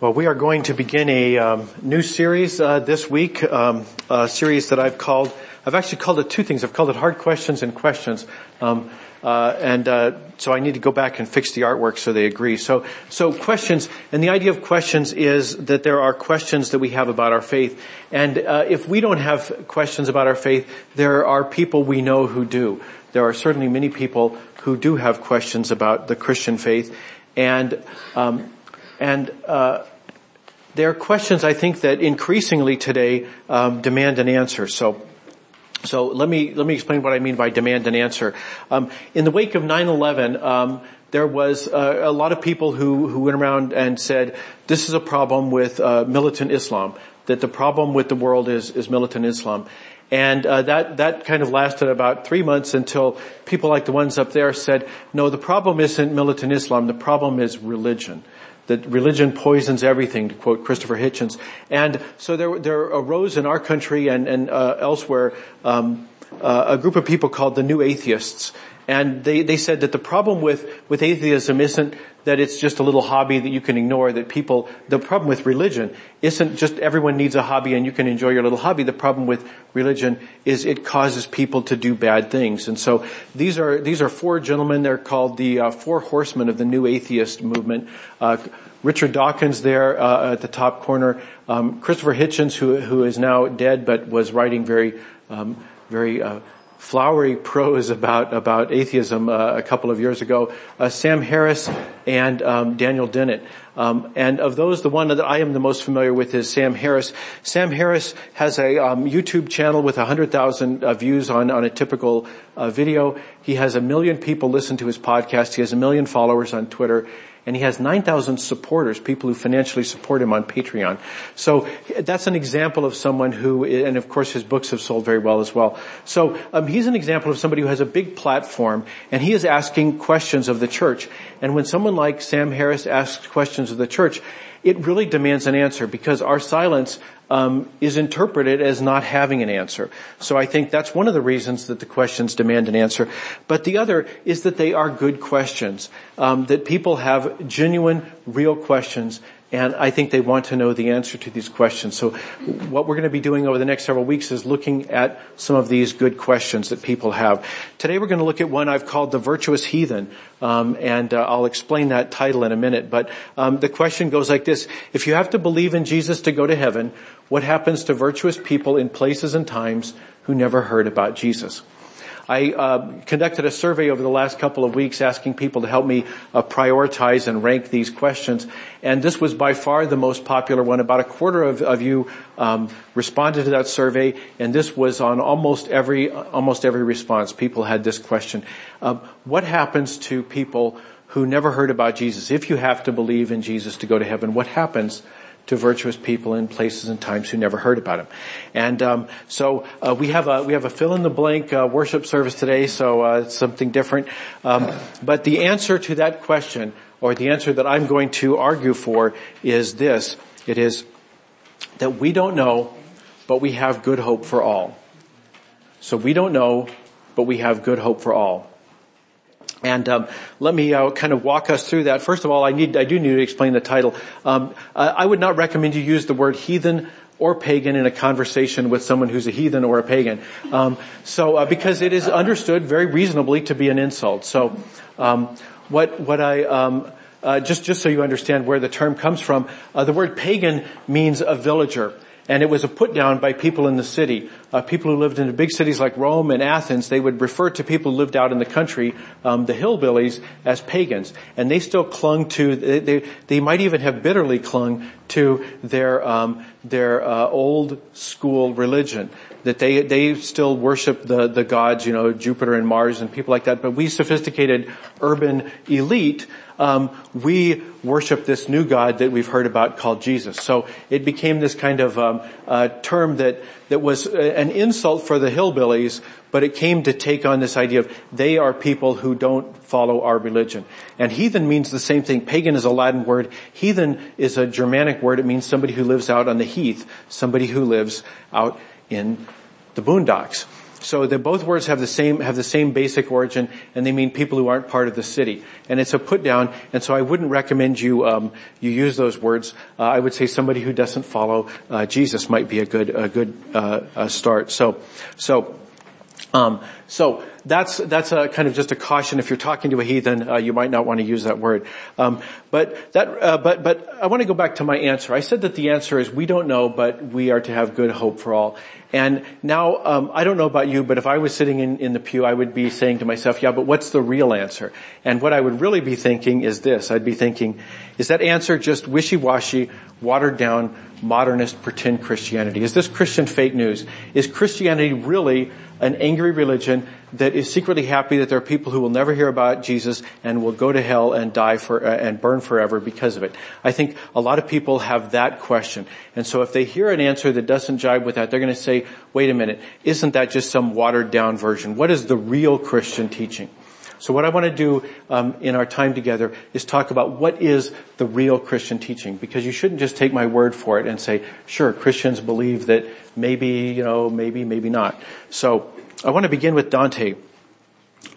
Well, we are going to begin a um, new series uh, this week, um, a series that I've called, I've actually called it two things. I've called it Hard Questions and Questions. Um, uh, and uh, so I need to go back and fix the artwork so they agree. So, so questions, and the idea of questions is that there are questions that we have about our faith, and uh, if we don't have questions about our faith, there are people we know who do. There are certainly many people who do have questions about the Christian faith, and um, and uh, there are questions I think that increasingly today um, demand an answer. So, so let me let me explain what I mean by demand an answer. Um, in the wake of 9/11, um, there was uh, a lot of people who who went around and said this is a problem with uh, militant Islam. That the problem with the world is is militant Islam. And uh, that that kind of lasted about three months until people like the ones up there said, "No, the problem isn't militant Islam. The problem is religion." That religion poisons everything, to quote Christopher Hitchens. And so there, there arose in our country and, and uh, elsewhere um, uh, a group of people called the New Atheists. And they, they said that the problem with, with atheism isn't that it's just a little hobby that you can ignore, that people, the problem with religion isn't just everyone needs a hobby and you can enjoy your little hobby. The problem with religion is it causes people to do bad things. And so these are, these are four gentlemen, they're called the uh, four horsemen of the new atheist movement. Uh, Richard Dawkins there uh, at the top corner, um, Christopher Hitchens, who, who is now dead but was writing very, um, very uh, flowery prose about about atheism uh, a couple of years ago. Uh, Sam Harris and um, Daniel Dennett. Um, and of those, the one that I am the most familiar with is Sam Harris. Sam Harris has a um, YouTube channel with 100,000 uh, views on, on a typical uh, video. He has a million people listen to his podcast. He has a million followers on Twitter and he has 9,000 supporters, people who financially support him on Patreon. So that's an example of someone who, and of course his books have sold very well as well. So um, he's an example of somebody who has a big platform, and he is asking questions of the church. And when someone like Sam Harris asks questions of the church, it really demands an answer because our silence um, is interpreted as not having an answer. So I think that's one of the reasons that the questions demand an answer. But the other is that they are good questions, um, that people have genuine, real questions, and I think they want to know the answer to these questions. So what we're going to be doing over the next several weeks is looking at some of these good questions that people have. Today we're going to look at one I've called the virtuous heathen, um, and uh, I'll explain that title in a minute. But um, the question goes like this: If you have to believe in Jesus to go to heaven, what happens to virtuous people in places and times who never heard about Jesus? I uh, conducted a survey over the last couple of weeks asking people to help me uh, prioritize and rank these questions, and this was by far the most popular one. About a quarter of, of you um, responded to that survey, and this was on almost every almost every response. People had this question: uh, What happens to people who never heard about Jesus? If you have to believe in Jesus to go to heaven, what happens? To virtuous people in places and times who never heard about him. And um, so uh, we have a we have a fill in the blank uh, worship service today, so uh, it's something different. Um, but the answer to that question, or the answer that I'm going to argue for, is this: it is that we don't know, but we have good hope for all. So we don't know, but we have good hope for all. And um, let me uh, kind of walk us through that. First of all, I need, I do need to explain the title. Um, I would not recommend you use the word heathen or pagan in a conversation with someone who's a heathen or a pagan. Um, so, uh, because it is understood very reasonably to be an insult. So, um, what what I um, uh, just just so you understand where the term comes from, uh, the word pagan means a villager and it was a put down by people in the city. Uh, people who lived in the big cities like Rome and Athens, they would refer to people who lived out in the country, um, the hillbillies, as pagans, and they still clung to. They they, they might even have bitterly clung to their um, their uh, old school religion. That they they still worship the the gods, you know, Jupiter and Mars and people like that. But we sophisticated urban elite um, we worship this new God that we've heard about called Jesus. So it became this kind of um, uh, term that that was an insult for the hillbillies, but it came to take on this idea of they are people who don't follow our religion. And heathen means the same thing. Pagan is a Latin word. Heathen is a Germanic word. It means somebody who lives out on the heath, somebody who lives out in the boondocks. So the, both words have the same, have the same basic origin and they mean people who aren't part of the city. And it's a put down and so I wouldn't recommend you, um, you use those words. Uh, I would say somebody who doesn't follow, uh, Jesus might be a good, a good, uh, start. So, so, um, so that's that's a kind of just a caution. If you're talking to a heathen, uh, you might not want to use that word. Um, but that, uh, but but I want to go back to my answer. I said that the answer is we don't know, but we are to have good hope for all. And now um, I don't know about you, but if I was sitting in, in the pew, I would be saying to myself, "Yeah, but what's the real answer?" And what I would really be thinking is this: I'd be thinking, "Is that answer just wishy-washy, watered down?" modernist pretend Christianity? Is this Christian fake news? Is Christianity really an angry religion that is secretly happy that there are people who will never hear about Jesus and will go to hell and die for, uh, and burn forever because of it. I think a lot of people have that question. And so if they hear an answer that doesn't jibe with that, they're going to say, wait a minute, isn't that just some watered down version? What is the real Christian teaching? So what I want to do um, in our time together is talk about what is the real Christian teaching, because you shouldn't just take my word for it and say, sure, Christians believe that maybe, you know, maybe, maybe not. So I want to begin with Dante.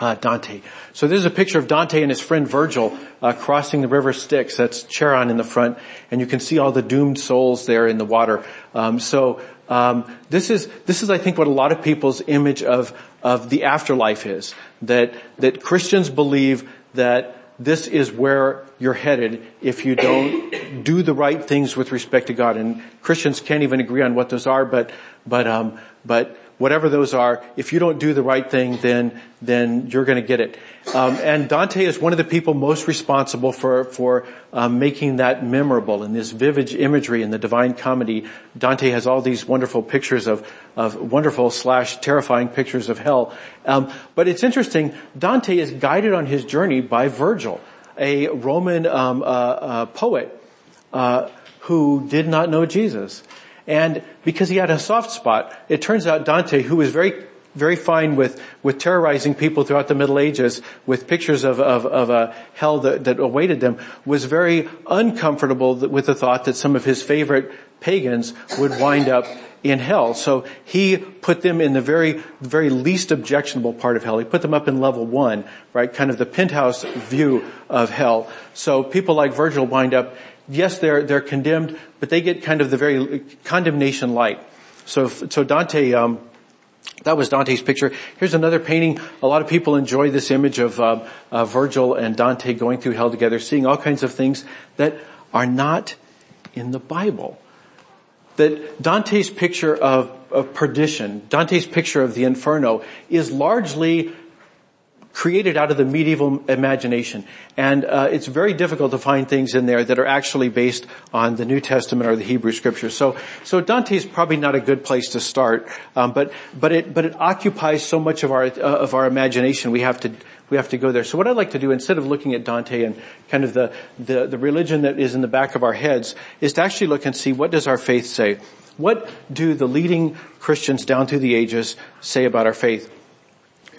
Uh, Dante. So this is a picture of Dante and his friend Virgil uh, crossing the river Styx. That's Charon in the front, and you can see all the doomed souls there in the water. Um, so um, this is this is I think what a lot of people's image of of the afterlife is that that Christians believe that this is where you're headed if you don't do the right things with respect to God. And Christians can't even agree on what those are, but but um, but whatever those are, if you don't do the right thing, then, then you're gonna get it. Um, and Dante is one of the people most responsible for, for um, making that memorable in this vivid imagery in the Divine Comedy. Dante has all these wonderful pictures of, of wonderful slash terrifying pictures of hell. Um, but it's interesting, Dante is guided on his journey by Virgil, a Roman um, uh, uh, poet uh, who did not know Jesus. And because he had a soft spot, it turns out Dante, who was very very fine with, with terrorizing people throughout the Middle Ages with pictures of, of, of a hell that, that awaited them, was very uncomfortable with the thought that some of his favorite pagans would wind up in hell. So he put them in the very, very least objectionable part of hell. He put them up in level one, right? Kind of the penthouse view of hell. So people like Virgil wind up yes, they're, they're condemned, but they get kind of the very condemnation light. So, so Dante, um, that was Dante's picture. Here's another painting. A lot of people enjoy this image of uh, uh, Virgil and Dante going through hell together, seeing all kinds of things that are not in the Bible. That Dante's picture of, of perdition, Dante's picture of the inferno is largely created out of the medieval imagination. And uh, it's very difficult to find things in there that are actually based on the New Testament or the Hebrew Scriptures. So, so Dante is probably not a good place to start, um, but but it but it occupies so much of our uh, of our imagination. We have to we have to go there. So what I'd like to do, instead of looking at Dante and kind of the, the, the religion that is in the back of our heads, is to actually look and see what does our faith say? What do the leading Christians down through the ages say about our faith?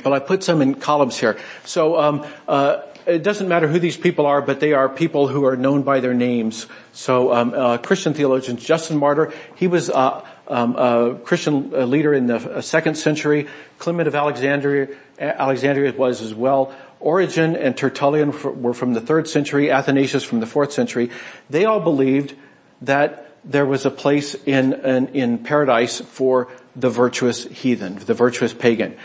Well, I put some in columns here. So um, uh, it doesn't matter who these people are, but they are people who are known by their names. So um, uh, Christian theologian Justin Martyr, he was uh, um, a Christian uh, leader in the uh, second century. Clement of Alexandria, Alexandria was as well. Origen and Tertullian were from the third century. Athanasius from the fourth century. They all believed that there was a place in, in, in paradise for the virtuous heathen, the virtuous pagan.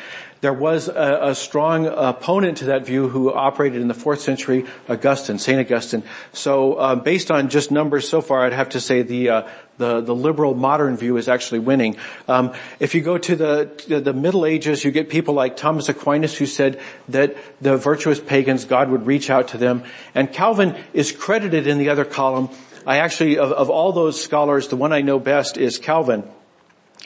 There was a, a, strong opponent to that view who operated in the fourth century, Augustine, Saint Augustine. So, uh, based on just numbers so far, I'd have to say the uh, the, the liberal modern view is actually winning. Um, if you go to the to the Middle Ages, you get people like Thomas Aquinas who said that the virtuous pagans, God would reach out to them, and Calvin is credited in the other column. I actually, of, of all those scholars, the one I know best is Calvin.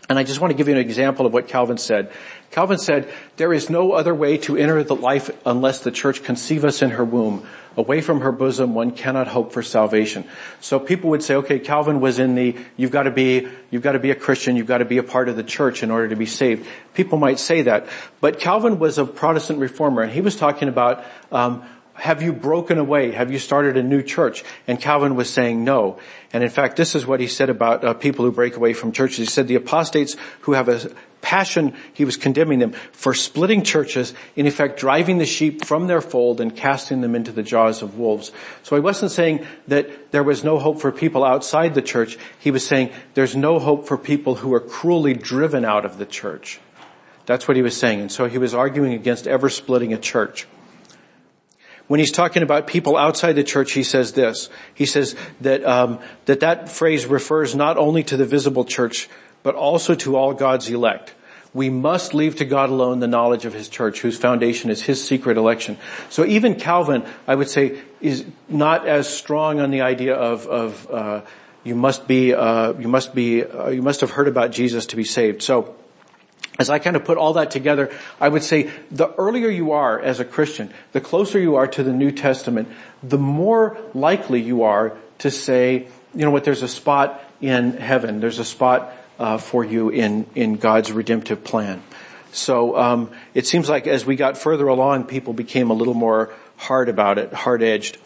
And I just want to give you an example of what Calvin said. Calvin said, there is no other way to enter the life unless the church conceive us in her womb. Away from her bosom, one cannot hope for salvation. So people would say, okay, Calvin was in the, you've got to be, you've got to be a Christian, you've got to be a part of the church in order to be saved. People might say that. But Calvin was a Protestant reformer and he was talking about, um, have you broken away? Have you started a new church? And Calvin was saying no. And in fact, this is what he said about uh, people who break away from churches. He said the apostates who have a passion, he was condemning them for splitting churches, in effect driving the sheep from their fold and casting them into the jaws of wolves. So he wasn't saying that there was no hope for people outside the church. He was saying there's no hope for people who are cruelly driven out of the church. That's what he was saying. And so he was arguing against ever splitting a church. When he's talking about people outside the church, he says this. He says that um, that that phrase refers not only to the visible church, but also to all God's elect. We must leave to God alone the knowledge of His church, whose foundation is His secret election. So even Calvin, I would say, is not as strong on the idea of, of uh, you must be, uh, you must be, uh, you must have heard about Jesus to be saved. So as I kind of put all that together, I would say the earlier you are as a Christian, the closer you are to the New Testament, the more likely you are to say, you know what, there's a spot in heaven, there's a spot uh, for you in, in God's redemptive plan. So um, it seems like as we got further along, people became a little more hard about it, hard-edged.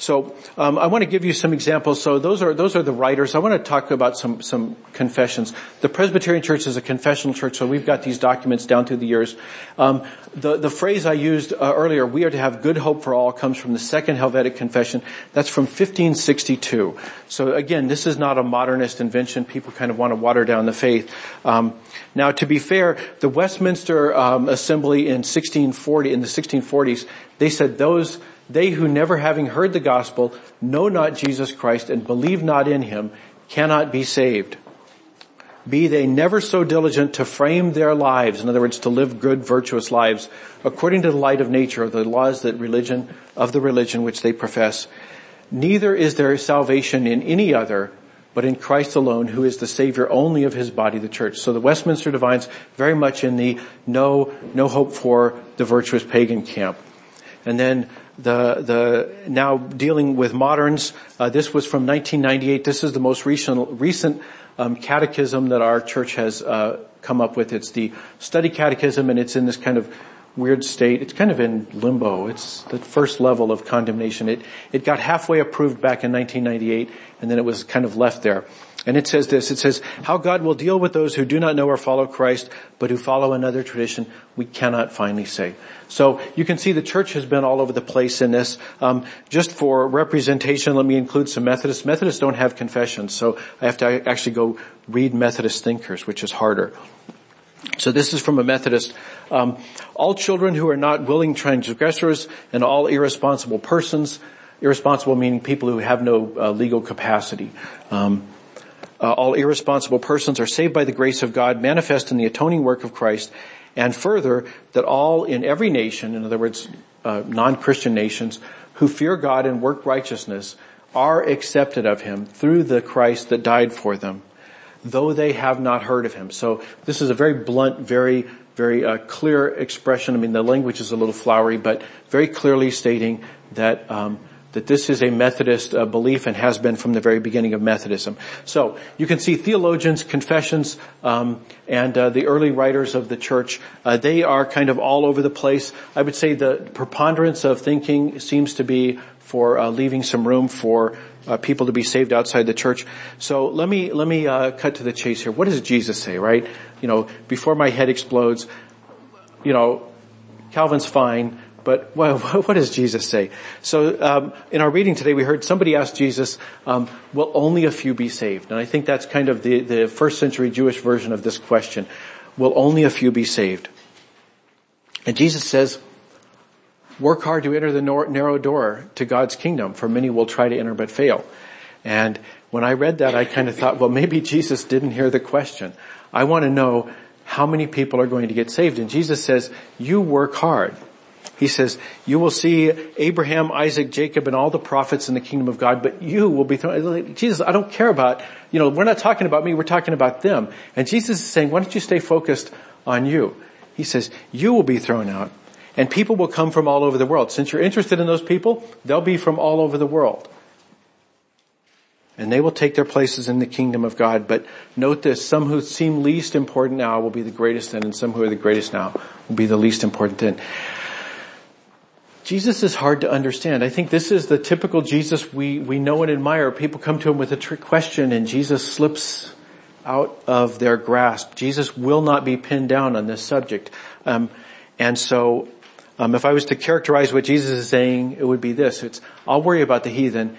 So um, I want to give you some examples. So those are those are the writers. I want to talk about some some confessions. The Presbyterian Church is a confessional church, so we've got these documents down through the years. Um, the the phrase I used uh, earlier, "We are to have good hope for all," comes from the Second Helvetic Confession. That's from 1562. So again, this is not a modernist invention. People kind of want to water down the faith. Um, now, to be fair, the Westminster um, Assembly in 1640 in the 1640s, they said those they who never having heard the gospel know not Jesus Christ and believe not in him cannot be saved. Be they never so diligent to frame their lives, in other words, to live good, virtuous lives, according to the light of nature, of the laws that religion, of the religion which they profess. Neither is there salvation in any other, but in Christ alone, who is the Savior only of His body, the church. So the Westminster Divines very much in the no, no hope for the virtuous pagan camp. And then the the now dealing with moderns. Uh, this was from 1998. This is the most recent recent um, catechism that our church has uh, come up with. It's the study catechism, and it's in this kind of weird state. It's kind of in limbo. It's the first level of condemnation. It it got halfway approved back in 1998, and then it was kind of left there. And it says this, it says, how God will deal with those who do not know or follow Christ, but who follow another tradition, we cannot finally say. So you can see the church has been all over the place in this. Um, just for representation, let me include some Methodists. Methodists don't have confessions, so I have to actually go read Methodist thinkers, which is harder. So this is from a Methodist. Um, all children who are not willing transgressors and all irresponsible persons, irresponsible meaning people who have no uh, legal capacity. Um, uh, all irresponsible persons are saved by the grace of God manifest in the atoning work of Christ and further, that all in every nation, in other words, uh, non-Christian nations, who fear God and work righteousness are accepted of Him through the Christ that died for them, though they have not heard of Him. So this is a very blunt, very, very uh, clear expression. I mean, the language is a little flowery, but very clearly stating that um, that this is a Methodist uh, belief and has been from the very beginning of Methodism. So you can see theologians, confessions, um, and uh, the early writers of the church. Uh, they are kind of all over the place. I would say the preponderance of thinking seems to be for uh, leaving some room for uh, people to be saved outside the church. So let me let me uh, cut to the chase here. What does Jesus say? Right? You know, before my head explodes. You know, Calvin's fine but well, what does Jesus say? So um, in our reading today, we heard somebody ask Jesus, um, "Will only a few be saved?" And I think that's kind of the, the first century Jewish version of this question: "Will only a few be saved?" And Jesus says, "Work hard to enter the narrow door to God's kingdom, for many will try to enter but fail." And when I read that, I kind of thought, well, maybe Jesus didn't hear the question. I want to know how many people are going to get saved. And Jesus says, you work hard. He says, you will see Abraham, Isaac, Jacob, and all the prophets in the kingdom of God, but you will be thrown. Jesus, I don't care about, you know, we're not talking about me, we're talking about them. And Jesus is saying, why don't you stay focused on you? He says, you will be thrown out, and people will come from all over the world. Since you're interested in those people, they'll be from all over the world. And they will take their places in the kingdom of God. But note this, some who seem least important now will be the greatest then, and some who are the greatest now will be the least important then. Jesus is hard to understand. I think this is the typical Jesus we, we know and admire. People come to him with a trick question and Jesus slips out of their grasp. Jesus will not be pinned down on this subject. Um, and so, um, if I was to characterize what Jesus is saying, it would be this. It's, I'll worry about the heathen.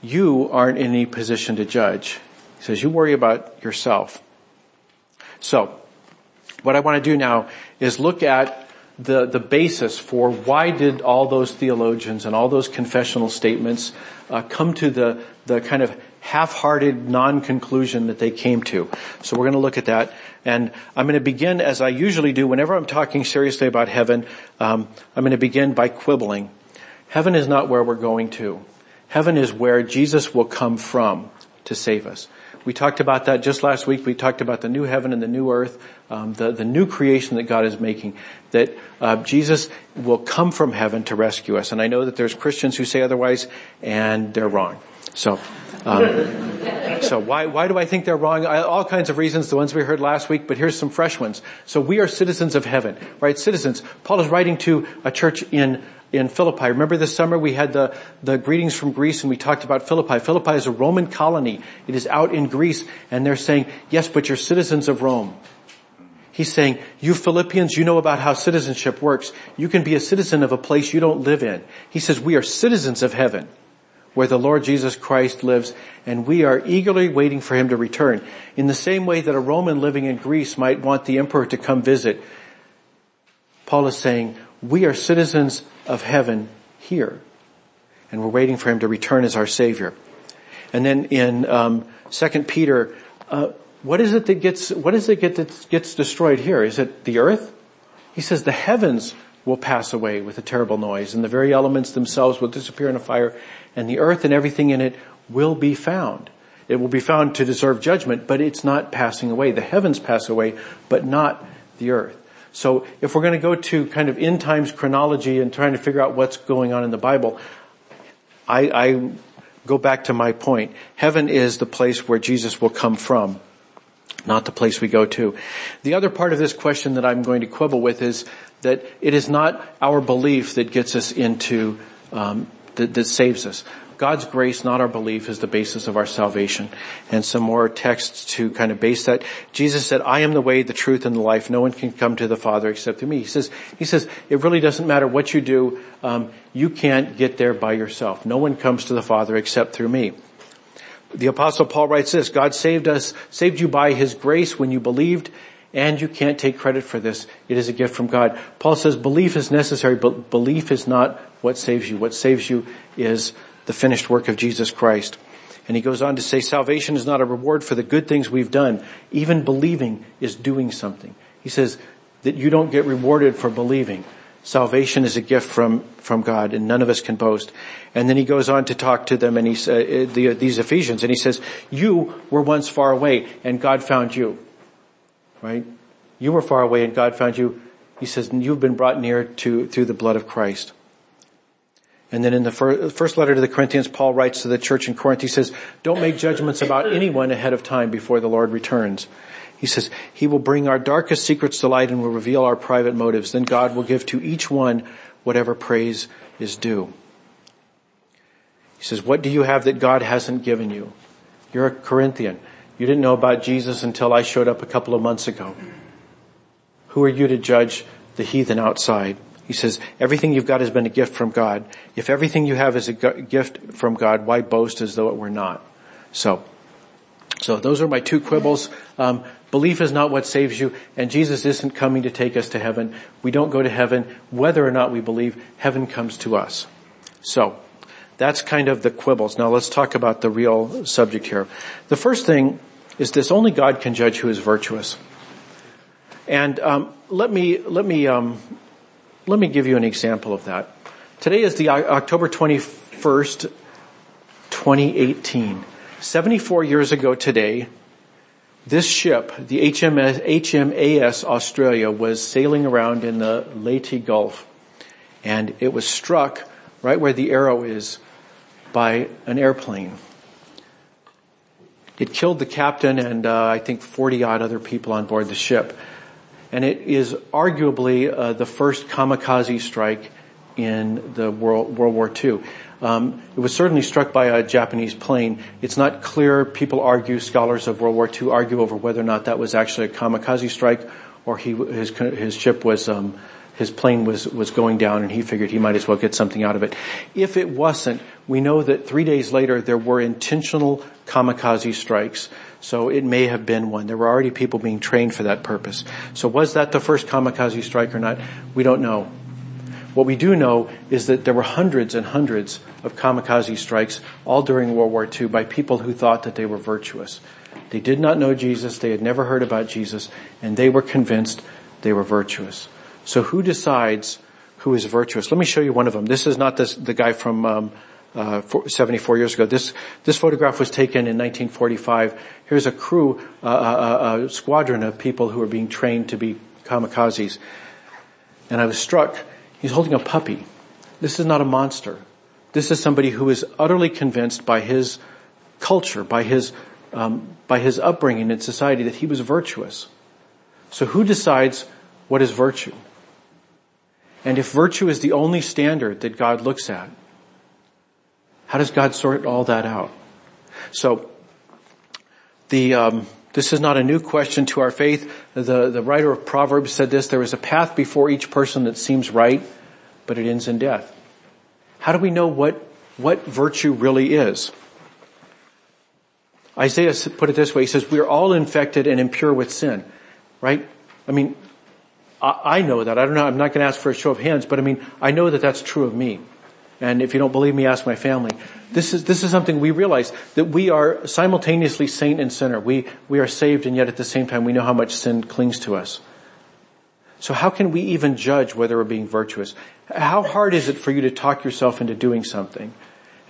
You aren't in any position to judge. He says, you worry about yourself. So, what I want to do now is look at the, the basis for why did all those theologians and all those confessional statements uh, come to the, the kind of half-hearted non-conclusion that they came to. So we're going to look at that. And I'm going to begin as I usually do whenever I'm talking seriously about heaven. Um, I'm going to begin by quibbling. Heaven is not where we're going to. Heaven is where Jesus will come from to save us. We talked about that just last week. We talked about the new heaven and the new earth, um, the, the new creation that God is making, that uh, Jesus will come from heaven to rescue us. And I know that there's Christians who say otherwise, and they're wrong. So, um, so why, why do I think they're wrong? I, all kinds of reasons, the ones we heard last week, but here's some fresh ones. So we are citizens of heaven, right? Citizens. Paul is writing to a church in in Philippi. Remember this summer we had the, the greetings from Greece and we talked about Philippi. Philippi is a Roman colony. It is out in Greece and they're saying, yes, but you're citizens of Rome. He's saying, you Philippians, you know about how citizenship works. You can be a citizen of a place you don't live in. He says, we are citizens of heaven where the Lord Jesus Christ lives and we are eagerly waiting for him to return. In the same way that a Roman living in Greece might want the emperor to come visit, Paul is saying, we are citizens of heaven here. And we're waiting for him to return as our Savior. And then in um, 2 Peter, uh, what is it that gets, what is it get that gets destroyed here? Is it the earth? He says the heavens will pass away with a terrible noise and the very elements themselves will disappear in a fire and the earth and everything in it will be found. It will be found to deserve judgment, but it's not passing away. The heavens pass away, but not the earth. So if we're going to go to kind of end times chronology and trying to figure out what's going on in the Bible, I, I go back to my point. Heaven is the place where Jesus will come from, not the place we go to. The other part of this question that I'm going to quibble with is that it is not our belief that gets us into, um, that, that saves us. God's grace, not our belief, is the basis of our salvation. And some more texts to kind of base that. Jesus said, I am the way, the truth, and the life. No one can come to the Father except through me. He says, he says, it really doesn't matter what you do. Um, you can't get there by yourself. No one comes to the Father except through me. The apostle Paul writes this, God saved us, saved you by his grace when you believed, and you can't take credit for this. It is a gift from God. Paul says belief is necessary, but belief is not what saves you. What saves you is the finished work of Jesus Christ. And he goes on to say salvation is not a reward for the good things we've done. Even believing is doing something. He says that you don't get rewarded for believing. Salvation is a gift from, from God and none of us can boast. And then he goes on to talk to them and he, uh, the, these Ephesians and he says, you were once far away and God found you. Right? You were far away and God found you. He says, you've been brought near to, through the blood of Christ. And then in the first letter to the Corinthians, Paul writes to the church in Corinth, he says, don't make judgments about anyone ahead of time before the Lord returns. He says, he will bring our darkest secrets to light and will reveal our private motives. Then God will give to each one whatever praise is due. He says, what do you have that God hasn't given you? You're a Corinthian. You didn't know about Jesus until I showed up a couple of months ago. Who are you to judge the heathen outside? He says, everything you've got has been a gift from God. If everything you have is a gift from God, why boast as though it were not? So, so those are my two quibbles. Um, belief is not what saves you, and Jesus isn't coming to take us to heaven. We don't go to heaven whether or not we believe. Heaven comes to us. So, that's kind of the quibbles. Now let's talk about the real subject here. The first thing is this: only God can judge who is virtuous. And um, let me let me um, let me give you an example of that. Today is the October 21st, 2018. 74 years ago today, this ship, the HMS, HMAS Australia was sailing around in the Leyte Gulf and it was struck right where the arrow is by an airplane. It killed the captain and uh, I think 40 odd other people on board the ship and it is arguably uh, the first kamikaze strike in the World, World War II. Um, it was certainly struck by a Japanese plane. It's not clear. People argue, scholars of World War II argue over whether or not that was actually a kamikaze strike or he, his, his ship was, um, his plane was, was going down and he figured he might as well get something out of it. If it wasn't, we know that three days later there were intentional kamikaze strikes. So it may have been one. There were already people being trained for that purpose. So was that the first kamikaze strike or not? We don't know. What we do know is that there were hundreds and hundreds of kamikaze strikes all during World War II by people who thought that they were virtuous. They did not know Jesus, they had never heard about Jesus, and they were convinced they were virtuous. So who decides who is virtuous? Let me show you one of them. This is not this, the guy from um, uh, 74 years ago. This this photograph was taken in 1945. Here's a crew, uh, a, uh, uh, a squadron of people who are being trained to be kamikazes, and I was struck. He's holding a puppy. This is not a monster. This is somebody who is utterly convinced by his culture, by his um, by his upbringing in society that he was virtuous. So who decides what is virtue? And if virtue is the only standard that God looks at, how does God sort all that out? So, the um, this is not a new question to our faith. The the writer of Proverbs said this: "There is a path before each person that seems right, but it ends in death." How do we know what what virtue really is? Isaiah put it this way: He says, "We are all infected and impure with sin." Right? I mean, I, know that. I don't know. I'm not going to ask for a show of hands, but I mean, I know that that's true of me. And if you don't believe me, ask my family. This is, this is something we realize that we are simultaneously saint and sinner. We, we are saved and yet at the same time we know how much sin clings to us. So how can we even judge whether we're being virtuous? How hard is it for you to talk yourself into doing something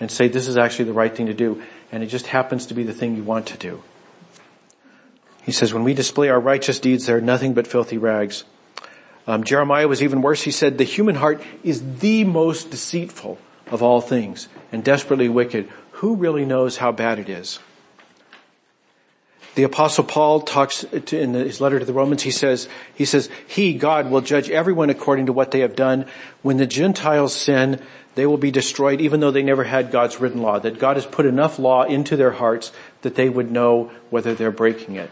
and say this is actually the right thing to do and it just happens to be the thing you want to do? He says when we display our righteous deeds, they're nothing but filthy rags. Um, Jeremiah was even worse. He said, the human heart is the most deceitful of all things and desperately wicked. Who really knows how bad it is? The apostle Paul talks in his letter to the Romans, he says, he says, he, God, will judge everyone according to what they have done. When the Gentiles sin, they will be destroyed even though they never had God's written law. That God has put enough law into their hearts that they would know whether they're breaking it.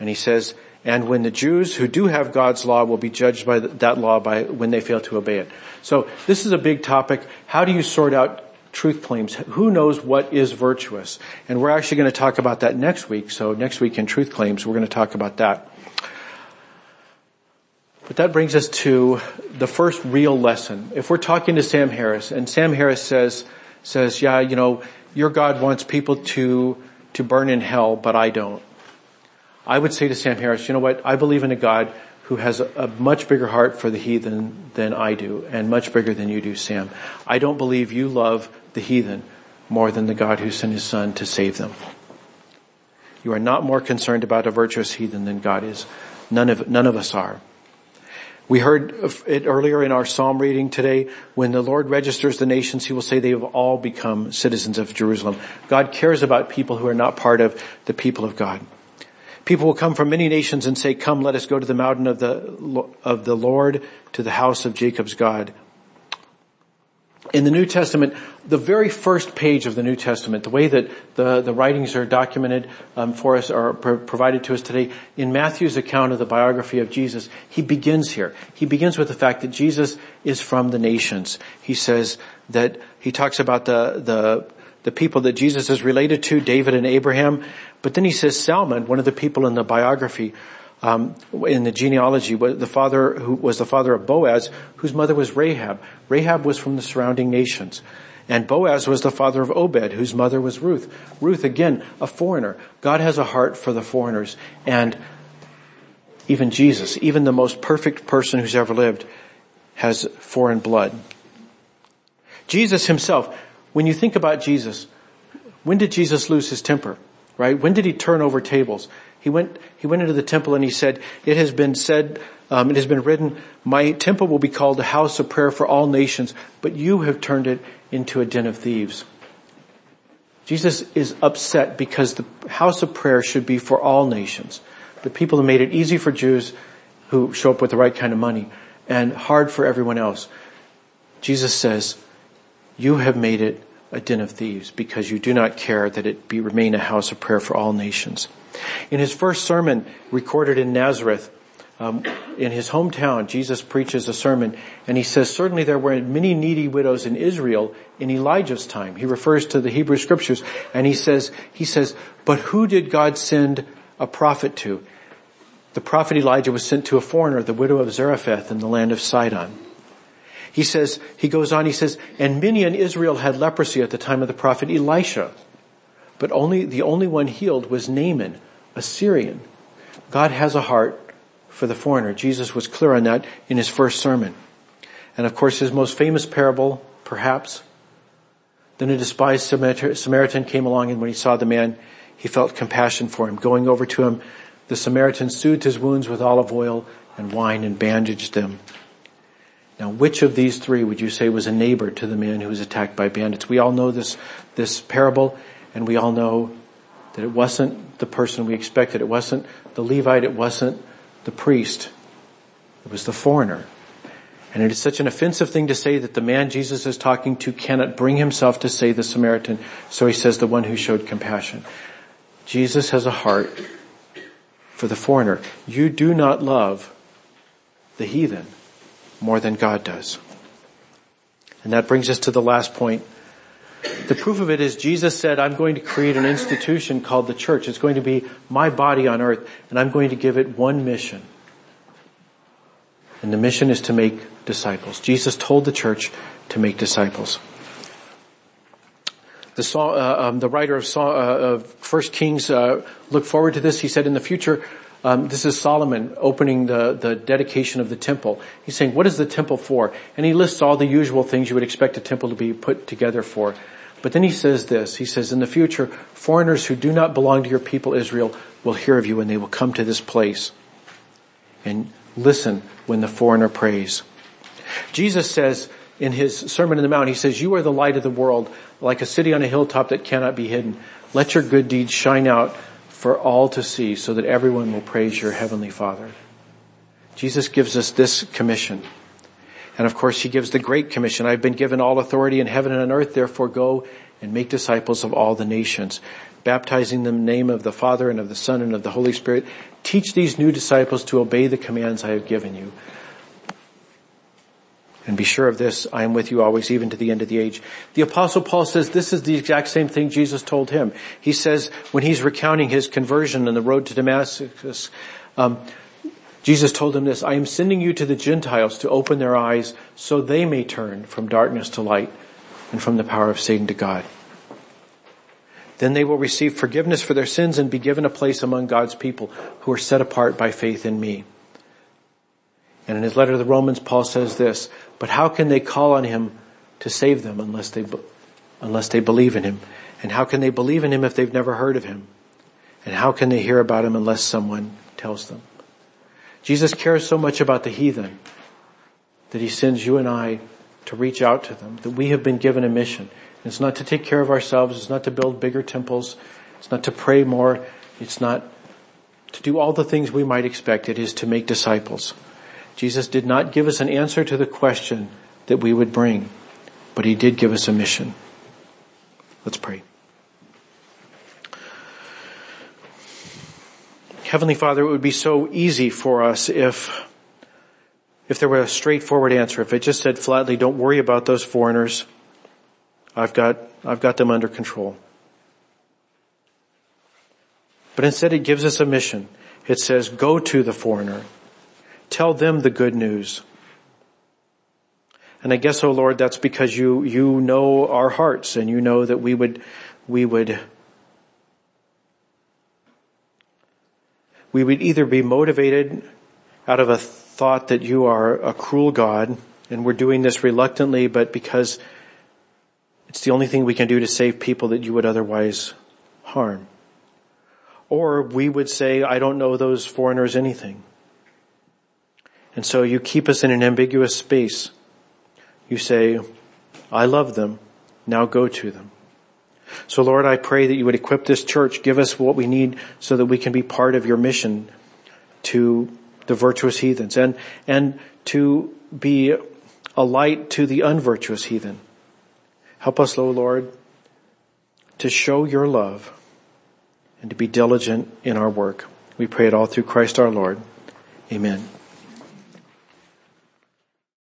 And he says, and when the Jews who do have God's law will be judged by that law by when they fail to obey it. So this is a big topic. How do you sort out truth claims? Who knows what is virtuous? And we're actually going to talk about that next week. So next week in truth claims, we're going to talk about that. But that brings us to the first real lesson. If we're talking to Sam Harris and Sam Harris says, says, yeah, you know, your God wants people to, to burn in hell, but I don't. I would say to Sam Harris, you know what? I believe in a God who has a, a, much bigger heart for the heathen than I do and much bigger than you do, Sam. I don't believe you love the heathen more than the God who sent his son to save them. You are not more concerned about a virtuous heathen than God is. None of, none of us are. We heard it earlier in our psalm reading today. When the Lord registers the nations, He will say they have all become citizens of Jerusalem. God cares about people who are not part of the people of God. People will come from many nations and say, come, let us go to the mountain of the, of the Lord, to the house of Jacob's God. In the New Testament, the very first page of the New Testament, the way that the, the writings are documented um, for us are pro- provided to us today, in Matthew's account of the biography of Jesus, he begins here. He begins with the fact that Jesus is from the nations. He says that he talks about the the the people that Jesus is related to, David and Abraham. But then he says Salmon, one of the people in the biography, um, in the genealogy, the father who was the father of Boaz, whose mother was Rahab. Rahab was from the surrounding nations. And Boaz was the father of Obed, whose mother was Ruth. Ruth, again, a foreigner. God has a heart for the foreigners. And even Jesus, even the most perfect person who's ever lived, has foreign blood. Jesus himself, when you think about Jesus, when did Jesus lose his temper? Right? When did he turn over tables? He went, he went into the temple and he said, it has been said, um, it has been written, my temple will be called a house of prayer for all nations, but you have turned it into a den of thieves. Jesus is upset because the house of prayer should be for all nations. But people have made it easy for Jews who show up with the right kind of money and hard for everyone else. Jesus says, you have made it a den of thieves because you do not care that it be remain a house of prayer for all nations. In his first sermon recorded in Nazareth, um, in his hometown, Jesus preaches a sermon and he says, certainly there were many needy widows in Israel in Elijah's time. He refers to the Hebrew scriptures and he says, he says, but who did God send a prophet to? The prophet Elijah was sent to a foreigner, the widow of Zarephath in the land of Sidon. He says, he goes on, he says, and many in Israel had leprosy at the time of the prophet Elisha, but only, the only one healed was Naaman, a Syrian. God has a heart for the foreigner. Jesus was clear on that in his first sermon. And of course his most famous parable, perhaps, then a despised Samaritan came along and when he saw the man, he felt compassion for him. Going over to him, the Samaritan soothed his wounds with olive oil and wine and bandaged them. Now, which of these three would you say was a neighbor to the man who was attacked by bandits? We all know this, this parable and we all know that it wasn't the person we expected. It wasn't the Levite. It wasn't the priest. It was the foreigner. And it is such an offensive thing to say that the man Jesus is talking to cannot bring himself to say the Samaritan. So he says the one who showed compassion. Jesus has a heart for the foreigner. You do not love the heathen more than God does. And that brings us to the last point. The proof of it is Jesus said, I'm going to create an institution called the church. It's going to be my body on earth and I'm going to give it one mission. And the mission is to make disciples. Jesus told the church to make disciples. The, uh, um, the writer of, uh, of First Kings uh, looked forward to this. He said, in the future, um, this is Solomon opening the, the dedication of the temple. He's saying, what is the temple for? And he lists all the usual things you would expect a temple to be put together for. But then he says this, he says, in the future, foreigners who do not belong to your people Israel will hear of you and they will come to this place and listen when the foreigner prays. Jesus says in his Sermon on the Mount, he says, you are the light of the world, like a city on a hilltop that cannot be hidden. Let your good deeds shine out for all to see so that everyone will praise your heavenly Father. Jesus gives us this commission. And of course he gives the great commission. I've been given all authority in heaven and on earth, therefore go and make disciples of all the nations, baptizing them in the name of the Father and of the Son and of the Holy Spirit. Teach these new disciples to obey the commands I have given you. And be sure of this, I am with you always, even to the end of the age. The apostle Paul says this is the exact same thing Jesus told him. He says when he's recounting his conversion and the road to Damascus, um, Jesus told him this, I am sending you to the Gentiles to open their eyes so they may turn from darkness to light and from the power of Satan to God. Then they will receive forgiveness for their sins and be given a place among God's people who are set apart by faith in me. And in his letter to the Romans, Paul says this, but how can they call on him to save them unless they, unless they believe in him? And how can they believe in him if they've never heard of him? And how can they hear about him unless someone tells them? Jesus cares so much about the heathen that he sends you and I to reach out to them, that we have been given a mission. And it's not to take care of ourselves, it's not to build bigger temples, it's not to pray more, it's not to do all the things we might expect, it is to make disciples. Jesus did not give us an answer to the question that we would bring, but he did give us a mission. Let's pray. Heavenly Father, it would be so easy for us if, if there were a straightforward answer. If it just said flatly, don't worry about those foreigners. I've got, I've got them under control. But instead it gives us a mission. It says, go to the foreigner. Tell them the good news. And I guess, oh Lord, that's because you, you know our hearts and you know that we would, we would, we would either be motivated out of a thought that you are a cruel God and we're doing this reluctantly, but because it's the only thing we can do to save people that you would otherwise harm. Or we would say, I don't know those foreigners anything. And so you keep us in an ambiguous space. You say, I love them. Now go to them. So Lord, I pray that you would equip this church, give us what we need so that we can be part of your mission to the virtuous heathens and, and to be a light to the unvirtuous heathen. Help us, O Lord, to show your love and to be diligent in our work. We pray it all through Christ our Lord. Amen.